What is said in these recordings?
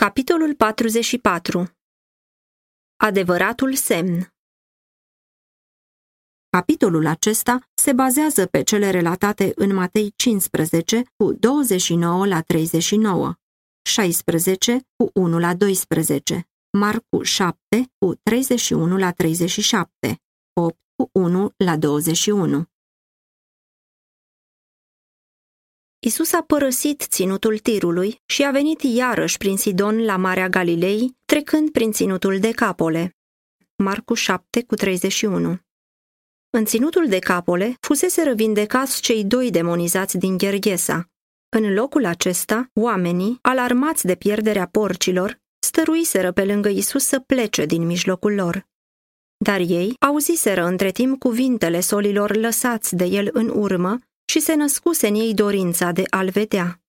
Capitolul 44 Adevăratul semn Capitolul acesta se bazează pe cele relatate în Matei 15 cu 29 la 39, 16 cu 1 la 12, Marcu 7 cu 31 la 37, 8 cu 1 la 21. Isus a părăsit ținutul tirului și a venit iarăși prin Sidon la Marea Galilei, trecând prin ținutul de Capole. Marcu 7 cu 31 În ținutul de Capole fusese răvindecați cei doi demonizați din Gherghesa. În locul acesta, oamenii, alarmați de pierderea porcilor, stăruiseră pe lângă Isus să plece din mijlocul lor. Dar ei auziseră între timp cuvintele solilor lăsați de el în urmă și se născuse în ei dorința de a-l vedea.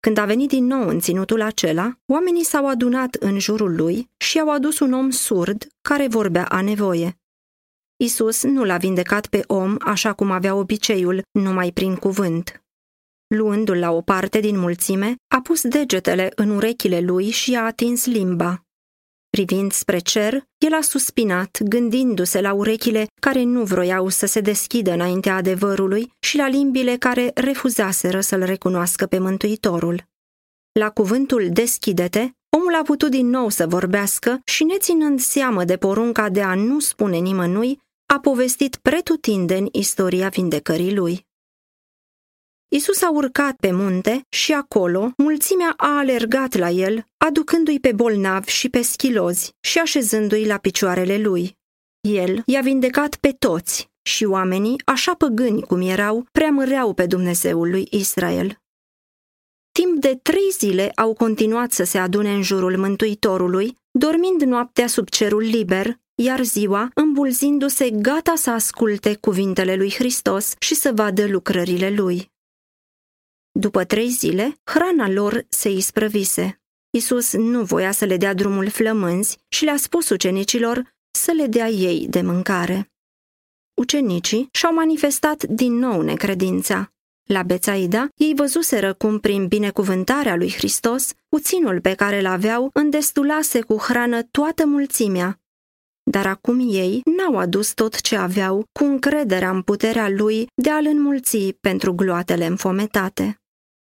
Când a venit din nou în ținutul acela, oamenii s-au adunat în jurul lui și au adus un om surd care vorbea a nevoie. Isus nu l-a vindecat pe om așa cum avea obiceiul, numai prin cuvânt. Luându-l la o parte din mulțime, a pus degetele în urechile lui și a atins limba. Privind spre cer, el a suspinat, gândindu-se la urechile care nu vroiau să se deschidă înaintea adevărului și la limbile care refuzaseră să-l recunoască pe Mântuitorul. La cuvântul deschidete, omul a putut din nou să vorbească și, neținând seamă de porunca de a nu spune nimănui, a povestit pretutindeni istoria vindecării lui. Isus a urcat pe munte și acolo mulțimea a alergat la el, aducându-i pe bolnavi și pe schilozi și așezându-i la picioarele lui. El i-a vindecat pe toți și oamenii, așa păgâni cum erau, preamăreau pe Dumnezeul lui Israel. Timp de trei zile au continuat să se adune în jurul Mântuitorului, dormind noaptea sub cerul liber, iar ziua îmbulzindu-se gata să asculte cuvintele lui Hristos și să vadă lucrările lui. După trei zile, hrana lor se isprăvise. Isus nu voia să le dea drumul flămânzi și le-a spus ucenicilor să le dea ei de mâncare. Ucenicii și-au manifestat din nou necredința. La Bețaida, ei văzuseră cum, prin binecuvântarea lui Hristos, puținul pe care îl aveau îndestulase cu hrană toată mulțimea. Dar acum ei n-au adus tot ce aveau cu încrederea în puterea lui de a-l înmulți pentru gloatele înfometate.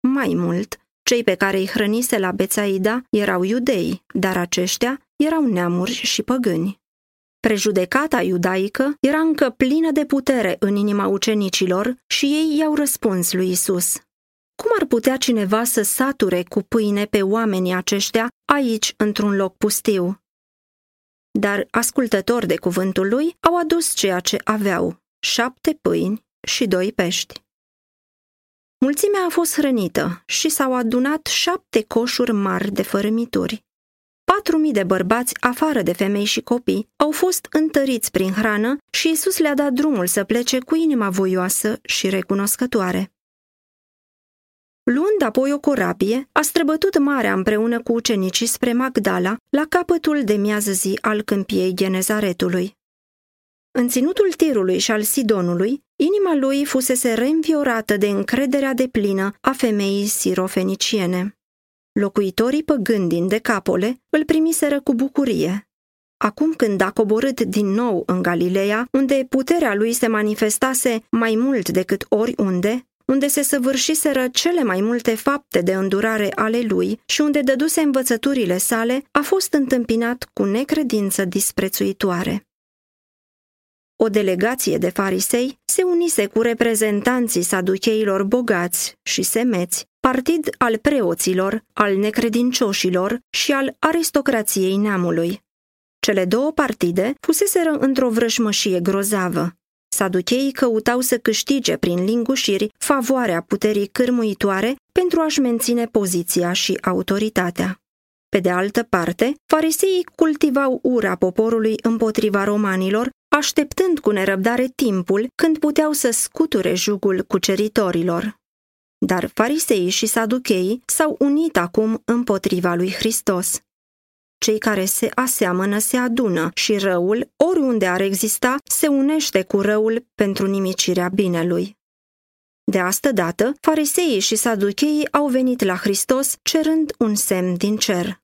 Mai mult, cei pe care îi hrănise la Bețaida erau iudei, dar aceștia erau neamuri și păgâni. Prejudecata iudaică era încă plină de putere în inima ucenicilor și ei i-au răspuns lui Isus. Cum ar putea cineva să sature cu pâine pe oamenii aceștia aici, într-un loc pustiu? Dar ascultători de cuvântul lui au adus ceea ce aveau, șapte pâini și doi pești. Mulțimea a fost hrănită și s-au adunat șapte coșuri mari de fărâmituri. Patru mii de bărbați, afară de femei și copii, au fost întăriți prin hrană și Isus le-a dat drumul să plece cu inima voioasă și recunoscătoare. Luând apoi o corabie, a străbătut marea împreună cu ucenicii spre Magdala, la capătul de miază zi al câmpiei Genezaretului. În ținutul tirului și al Sidonului, inima lui fusese reînviorată de încrederea de plină a femeii sirofeniciene. Locuitorii păgândi din Decapole îl primiseră cu bucurie. Acum când a coborât din nou în Galileea, unde puterea lui se manifestase mai mult decât oriunde, unde se săvârșiseră cele mai multe fapte de îndurare ale lui și unde dăduse învățăturile sale, a fost întâmpinat cu necredință disprețuitoare. O delegație de farisei se unise cu reprezentanții saducheilor bogați și semeți, partid al preoților, al necredincioșilor și al aristocrației neamului. Cele două partide fuseseră într-o vrășmășie grozavă. Saducheii căutau să câștige prin lingușiri favoarea puterii cârmuitoare pentru a-și menține poziția și autoritatea. Pe de altă parte, fariseii cultivau ura poporului împotriva romanilor așteptând cu nerăbdare timpul când puteau să scuture jugul cuceritorilor. Dar fariseii și saducheii s-au unit acum împotriva lui Hristos. Cei care se aseamănă se adună și răul, oriunde ar exista, se unește cu răul pentru nimicirea binelui. De astă dată, fariseii și saducheii au venit la Hristos cerând un semn din cer.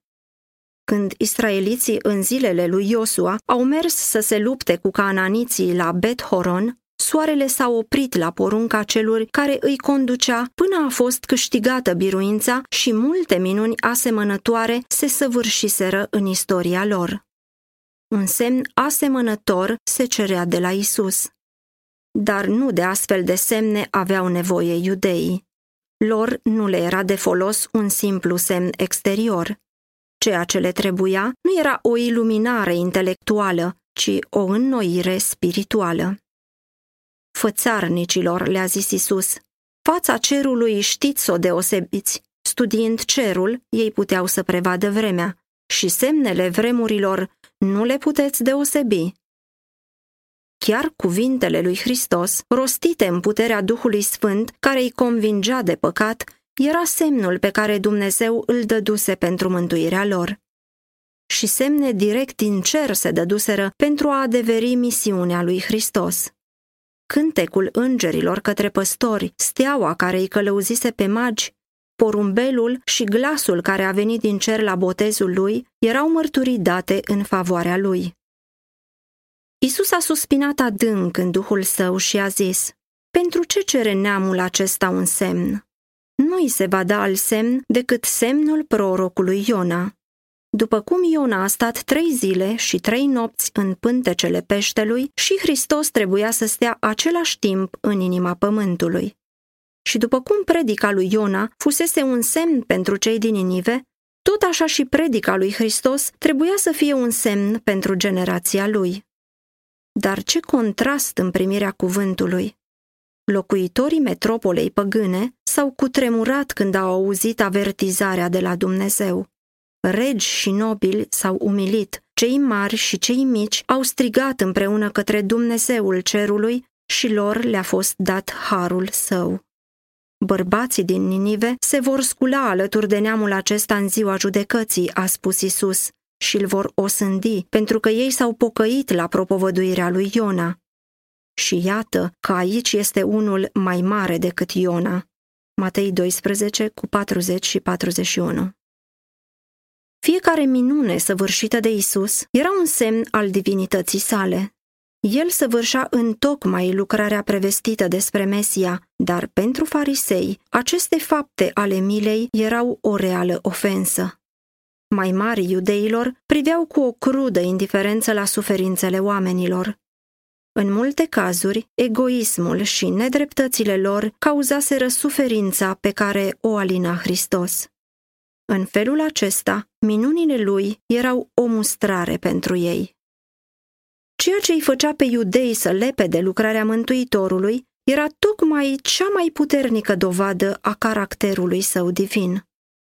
Când israeliții în zilele lui Iosua au mers să se lupte cu cananiții la Bet Horon, soarele s-a oprit la porunca celor care îi conducea până a fost câștigată biruința și multe minuni asemănătoare se săvârșiseră în istoria lor. Un semn asemănător se cerea de la Isus. Dar nu de astfel de semne aveau nevoie iudeii. Lor nu le era de folos un simplu semn exterior. Ceea ce le trebuia nu era o iluminare intelectuală, ci o înnoire spirituală. Fățarnicilor, le-a zis Isus, fața cerului știți să o deosebiți. Studiind cerul, ei puteau să prevadă vremea și semnele vremurilor nu le puteți deosebi. Chiar cuvintele lui Hristos, rostite în puterea Duhului Sfânt, care îi convingea de păcat, era semnul pe care Dumnezeu îl dăduse pentru mântuirea lor. Și semne direct din cer se dăduseră pentru a adeveri misiunea lui Hristos. Cântecul îngerilor către păstori, steaua care îi călăuzise pe magi, porumbelul și glasul care a venit din cer la botezul lui erau mărturii date în favoarea lui. Isus a suspinat adânc în duhul său și a zis, Pentru ce cere neamul acesta un semn? Nu îi se va da al semn decât semnul prorocului Iona. După cum Iona a stat trei zile și trei nopți în pântecele peștelui și Hristos trebuia să stea același timp în inima pământului. Și după cum predica lui Iona fusese un semn pentru cei din Inive, tot așa și predica lui Hristos trebuia să fie un semn pentru generația lui. Dar ce contrast în primirea cuvântului! Locuitorii metropolei păgâne s-au cutremurat când au auzit avertizarea de la Dumnezeu. Regi și nobili s-au umilit, cei mari și cei mici au strigat împreună către Dumnezeul cerului și lor le-a fost dat harul său. Bărbații din Ninive se vor scula alături de neamul acesta în ziua judecății, a spus Isus, și îl vor osândi, pentru că ei s-au pocăit la propovăduirea lui Iona. Și iată că aici este unul mai mare decât Iona. Matei 12 cu 40 și 41 Fiecare minune săvârșită de Isus era un semn al divinității sale. El săvârșea în tocmai lucrarea prevestită despre Mesia, dar pentru farisei, aceste fapte ale milei erau o reală ofensă mai mari iudeilor priveau cu o crudă indiferență la suferințele oamenilor. În multe cazuri, egoismul și nedreptățile lor cauzaseră suferința pe care o alina Hristos. În felul acesta, minunile lui erau o mustrare pentru ei. Ceea ce îi făcea pe iudei să lepe de lucrarea Mântuitorului era tocmai cea mai puternică dovadă a caracterului său divin.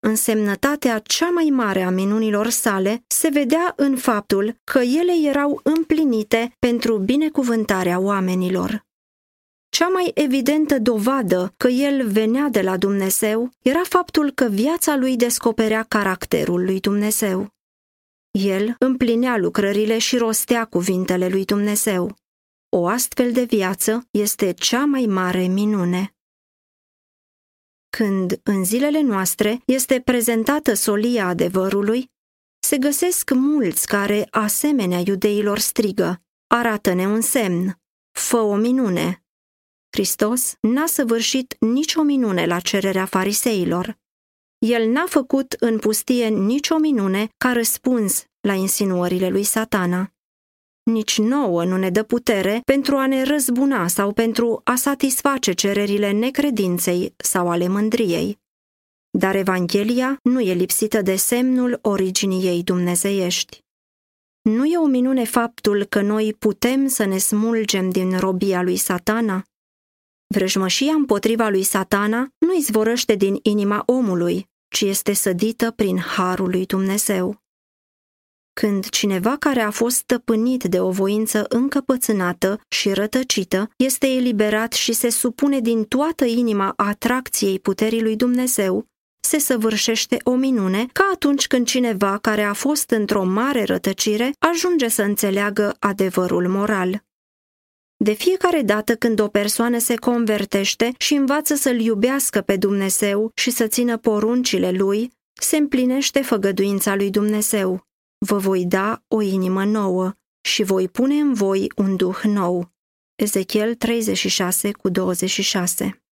Însemnătatea cea mai mare a minunilor sale se vedea în faptul că ele erau împlinite pentru binecuvântarea oamenilor. Cea mai evidentă dovadă că el venea de la Dumnezeu era faptul că viața lui descoperea caracterul lui Dumnezeu. El împlinea lucrările și rostea cuvintele lui Dumnezeu. O astfel de viață este cea mai mare minune când, în zilele noastre, este prezentată solia adevărului, se găsesc mulți care, asemenea iudeilor, strigă, arată-ne un semn, fă o minune. Hristos n-a săvârșit nicio minune la cererea fariseilor. El n-a făcut în pustie nicio minune ca răspuns la insinuările lui satana nici nouă nu ne dă putere pentru a ne răzbuna sau pentru a satisface cererile necredinței sau ale mândriei. Dar Evanghelia nu e lipsită de semnul originii ei dumnezeiești. Nu e o minune faptul că noi putem să ne smulgem din robia lui satana? Vrăjmășia împotriva lui satana nu izvorăște din inima omului, ci este sădită prin harul lui Dumnezeu. Când cineva care a fost stăpânit de o voință încăpățânată și rătăcită este eliberat și se supune din toată inima atracției puterii lui Dumnezeu, se săvârșește o minune ca atunci când cineva care a fost într-o mare rătăcire ajunge să înțeleagă adevărul moral. De fiecare dată când o persoană se convertește și învață să-L iubească pe Dumnezeu și să țină poruncile Lui, se împlinește făgăduința lui Dumnezeu. Vă voi da o inimă nouă și voi pune în voi un duh nou. Ezechiel 36 cu 26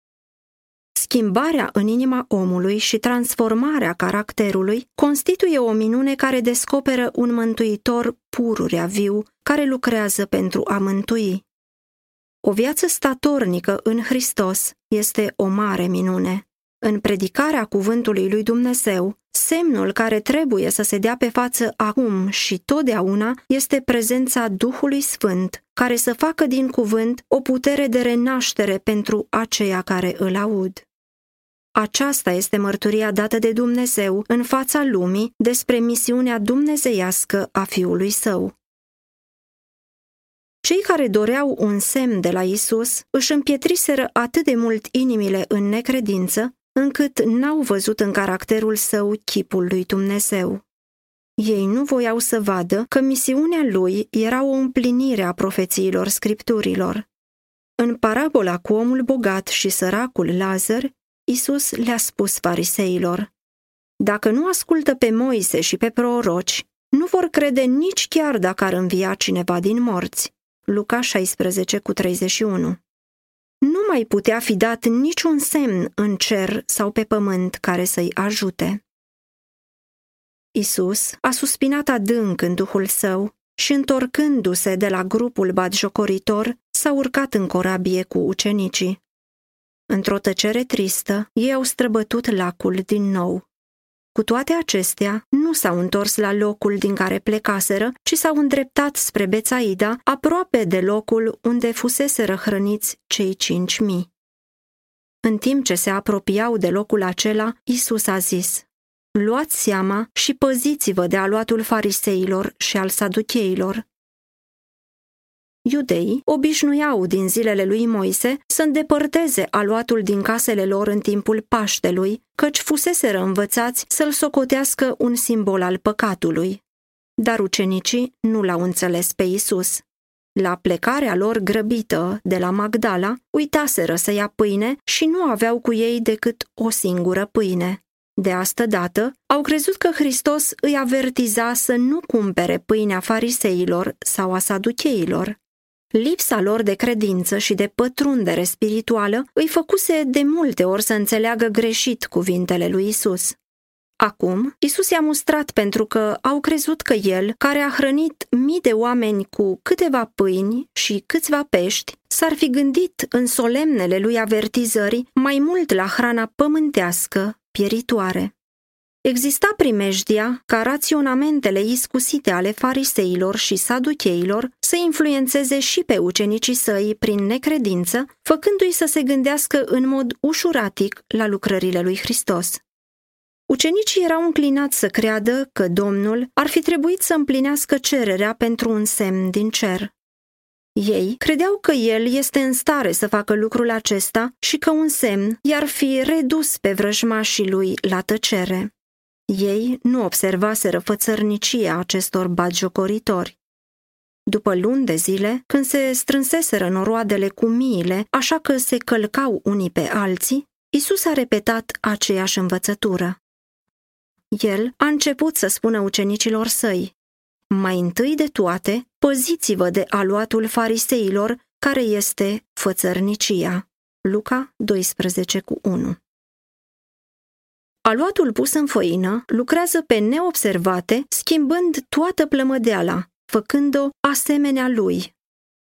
Schimbarea în inima omului și transformarea caracterului constituie o minune care descoperă un mântuitor pururea viu care lucrează pentru a mântui. O viață statornică în Hristos este o mare minune. În predicarea cuvântului lui Dumnezeu, semnul care trebuie să se dea pe față acum și totdeauna este prezența Duhului Sfânt, care să facă din cuvânt o putere de renaștere pentru aceia care îl aud. Aceasta este mărturia dată de Dumnezeu în fața lumii despre misiunea dumnezeiască a Fiului Său. Cei care doreau un semn de la Isus își împietriseră atât de mult inimile în necredință, încât n-au văzut în caracterul său chipul lui Dumnezeu. Ei nu voiau să vadă că misiunea lui era o împlinire a profețiilor scripturilor. În parabola cu omul bogat și săracul Lazar, Isus le-a spus fariseilor, Dacă nu ascultă pe Moise și pe proroci, nu vor crede nici chiar dacă ar învia cineva din morți. Luca 16 cu 31 Nu mai putea fi dat niciun semn în cer sau pe pământ care să-i ajute. Isus a suspinat adânc în duhul său și întorcându-se de la grupul batjocoritor, s-a urcat în corabie cu ucenicii. Într-o tăcere tristă, ei au străbătut lacul din nou. Cu toate acestea, nu s-au întors la locul din care plecaseră, ci s-au îndreptat spre Bețaida, aproape de locul unde fusese răhrăniți cei cinci mii. În timp ce se apropiau de locul acela, Isus a zis, Luați seama și păziți-vă de aluatul fariseilor și al saducheilor. Iudeii obișnuiau din zilele lui Moise să îndepărteze aluatul din casele lor în timpul Paștelui, căci fuseseră învățați să-l socotească un simbol al păcatului. Dar ucenicii nu l-au înțeles pe Isus. La plecarea lor grăbită de la Magdala, uitaseră să ia pâine și nu aveau cu ei decât o singură pâine. De asta dată, au crezut că Hristos îi avertiza să nu cumpere pâinea fariseilor sau a saducheilor. Lipsa lor de credință și de pătrundere spirituală îi făcuse de multe ori să înțeleagă greșit cuvintele lui Isus. Acum, Isus i-a mustrat pentru că au crezut că el, care a hrănit mii de oameni cu câteva pâini și câțiva pești, s-ar fi gândit în solemnele lui avertizări mai mult la hrana pământească, pieritoare. Exista primejdia ca raționamentele iscusite ale fariseilor și saducheilor să influențeze și pe ucenicii săi prin necredință, făcându-i să se gândească în mod ușuratic la lucrările lui Hristos. Ucenicii erau înclinați să creadă că Domnul ar fi trebuit să împlinească cererea pentru un semn din cer. Ei credeau că el este în stare să facă lucrul acesta și că un semn i-ar fi redus pe vrăjmașii lui la tăcere. Ei nu observaseră fățărnicia acestor bagiocoritori. După luni de zile, când se strânseseră noroadele cu miile, așa că se călcau unii pe alții, Isus a repetat aceeași învățătură. El a început să spună ucenicilor săi, mai întâi de toate, păziți-vă de aluatul fariseilor, care este fățărnicia. Luca 12 cu 1 Aluatul pus în făină lucrează pe neobservate, schimbând toată plămădeala, făcând-o asemenea lui.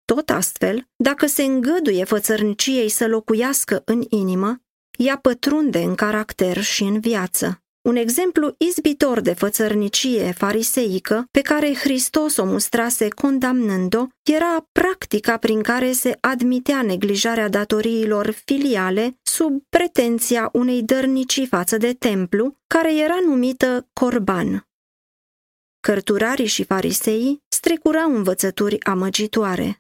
Tot astfel, dacă se îngăduie fățărniciei să locuiască în inimă, ea pătrunde în caracter și în viață. Un exemplu izbitor de fățărnicie fariseică pe care Hristos o mustrase condamnând-o era practica prin care se admitea neglijarea datoriilor filiale sub pretenția unei dărnicii față de templu, care era numită corban. Cărturarii și fariseii strecurau învățături amăgitoare.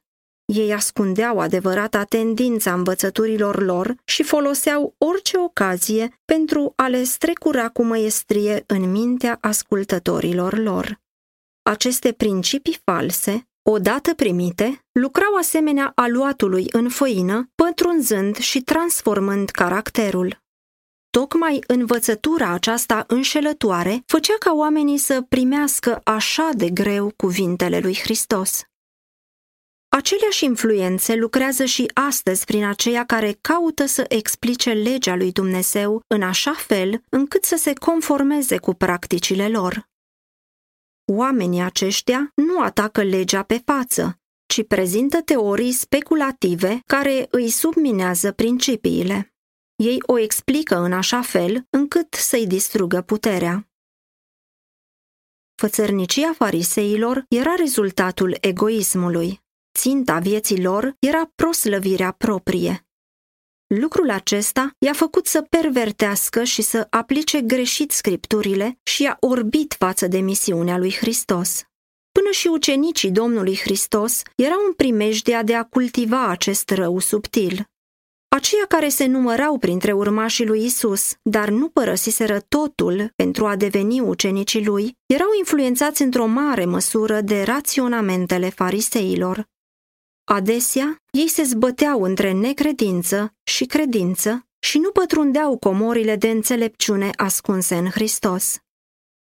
Ei ascundeau adevărata tendința învățăturilor lor și foloseau orice ocazie pentru a le strecura cu măiestrie în mintea ascultătorilor lor. Aceste principii false, odată primite, lucrau asemenea aluatului în făină, pătrunzând și transformând caracterul. Tocmai învățătura aceasta înșelătoare făcea ca oamenii să primească așa de greu cuvintele lui Hristos. Aceleași influențe lucrează și astăzi prin aceia care caută să explice legea lui Dumnezeu în așa fel încât să se conformeze cu practicile lor. Oamenii aceștia nu atacă legea pe față, ci prezintă teorii speculative care îi subminează principiile. Ei o explică în așa fel încât să-i distrugă puterea. Fățărnicia fariseilor era rezultatul egoismului. Ținta vieții lor era proslăvirea proprie. Lucrul acesta i-a făcut să pervertească și să aplice greșit scripturile și i-a orbit față de misiunea lui Hristos. Până și ucenicii Domnului Hristos erau în primejdea de a cultiva acest rău subtil. Aceia care se numărau printre urmașii lui Isus, dar nu părăsiseră totul pentru a deveni ucenicii lui, erau influențați într-o mare măsură de raționamentele fariseilor. Adesea, ei se zbăteau între necredință și credință și nu pătrundeau comorile de înțelepciune ascunse în Hristos.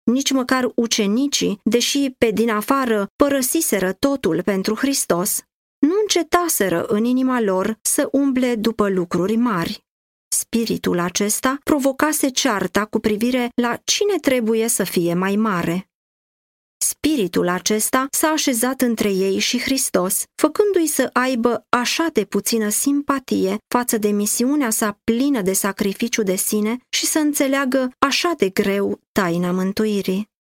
Nici măcar ucenicii, deși pe din afară părăsiseră totul pentru Hristos, nu încetaseră în inima lor să umble după lucruri mari. Spiritul acesta provocase cearta cu privire la cine trebuie să fie mai mare. Spiritul acesta s-a așezat între ei și Hristos, făcându-i să aibă așa de puțină simpatie față de misiunea sa plină de sacrificiu de sine și să înțeleagă așa de greu taina mântuirii.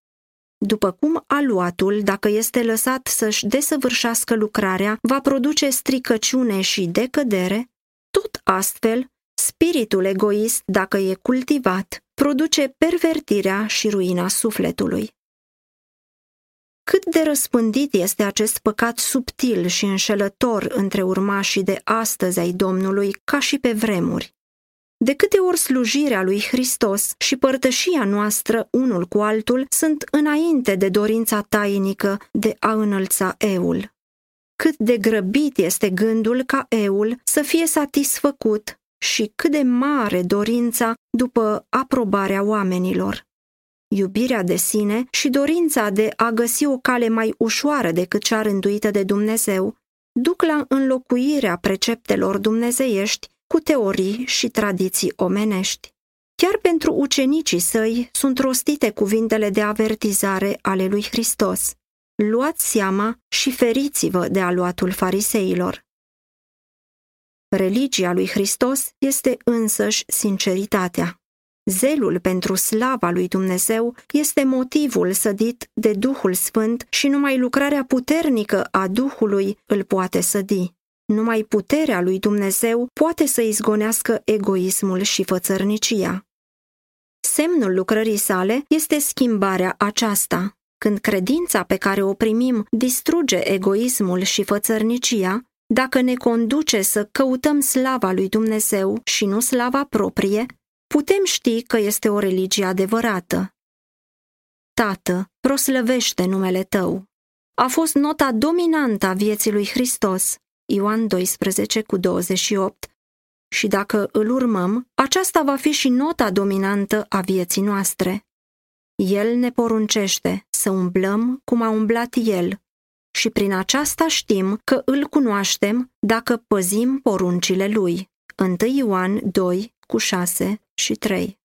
După cum aluatul, dacă este lăsat să-și desăvârșească lucrarea, va produce stricăciune și decădere, tot astfel, spiritul egoist, dacă e cultivat, produce pervertirea și ruina sufletului. Cât de răspândit este acest păcat subtil și înșelător între urmașii de astăzi ai Domnului, ca și pe vremuri. De câte ori slujirea lui Hristos și părtășia noastră unul cu altul sunt înainte de dorința tainică de a înălța eul. Cât de grăbit este gândul ca eul să fie satisfăcut și cât de mare dorința după aprobarea oamenilor iubirea de sine și dorința de a găsi o cale mai ușoară decât cea rânduită de Dumnezeu, duc la înlocuirea preceptelor dumnezeiești cu teorii și tradiții omenești. Chiar pentru ucenicii săi sunt rostite cuvintele de avertizare ale lui Hristos. Luați seama și feriți-vă de aluatul fariseilor. Religia lui Hristos este însăși sinceritatea. Zelul pentru slava lui Dumnezeu este motivul sădit de Duhul Sfânt și numai lucrarea puternică a Duhului îl poate sădi. Numai puterea lui Dumnezeu poate să izgonească egoismul și fățărnicia. Semnul lucrării sale este schimbarea aceasta. Când credința pe care o primim distruge egoismul și fățărnicia, dacă ne conduce să căutăm slava lui Dumnezeu și nu slava proprie, putem ști că este o religie adevărată. Tată, proslăvește numele Tău. A fost nota dominantă a vieții lui Hristos, Ioan 12 cu 28, și dacă îl urmăm, aceasta va fi și nota dominantă a vieții noastre. El ne poruncește să umblăm cum a umblat El și prin aceasta știm că îl cunoaștem dacă păzim poruncile Lui. 1 Ioan 2 cu 6 și 3.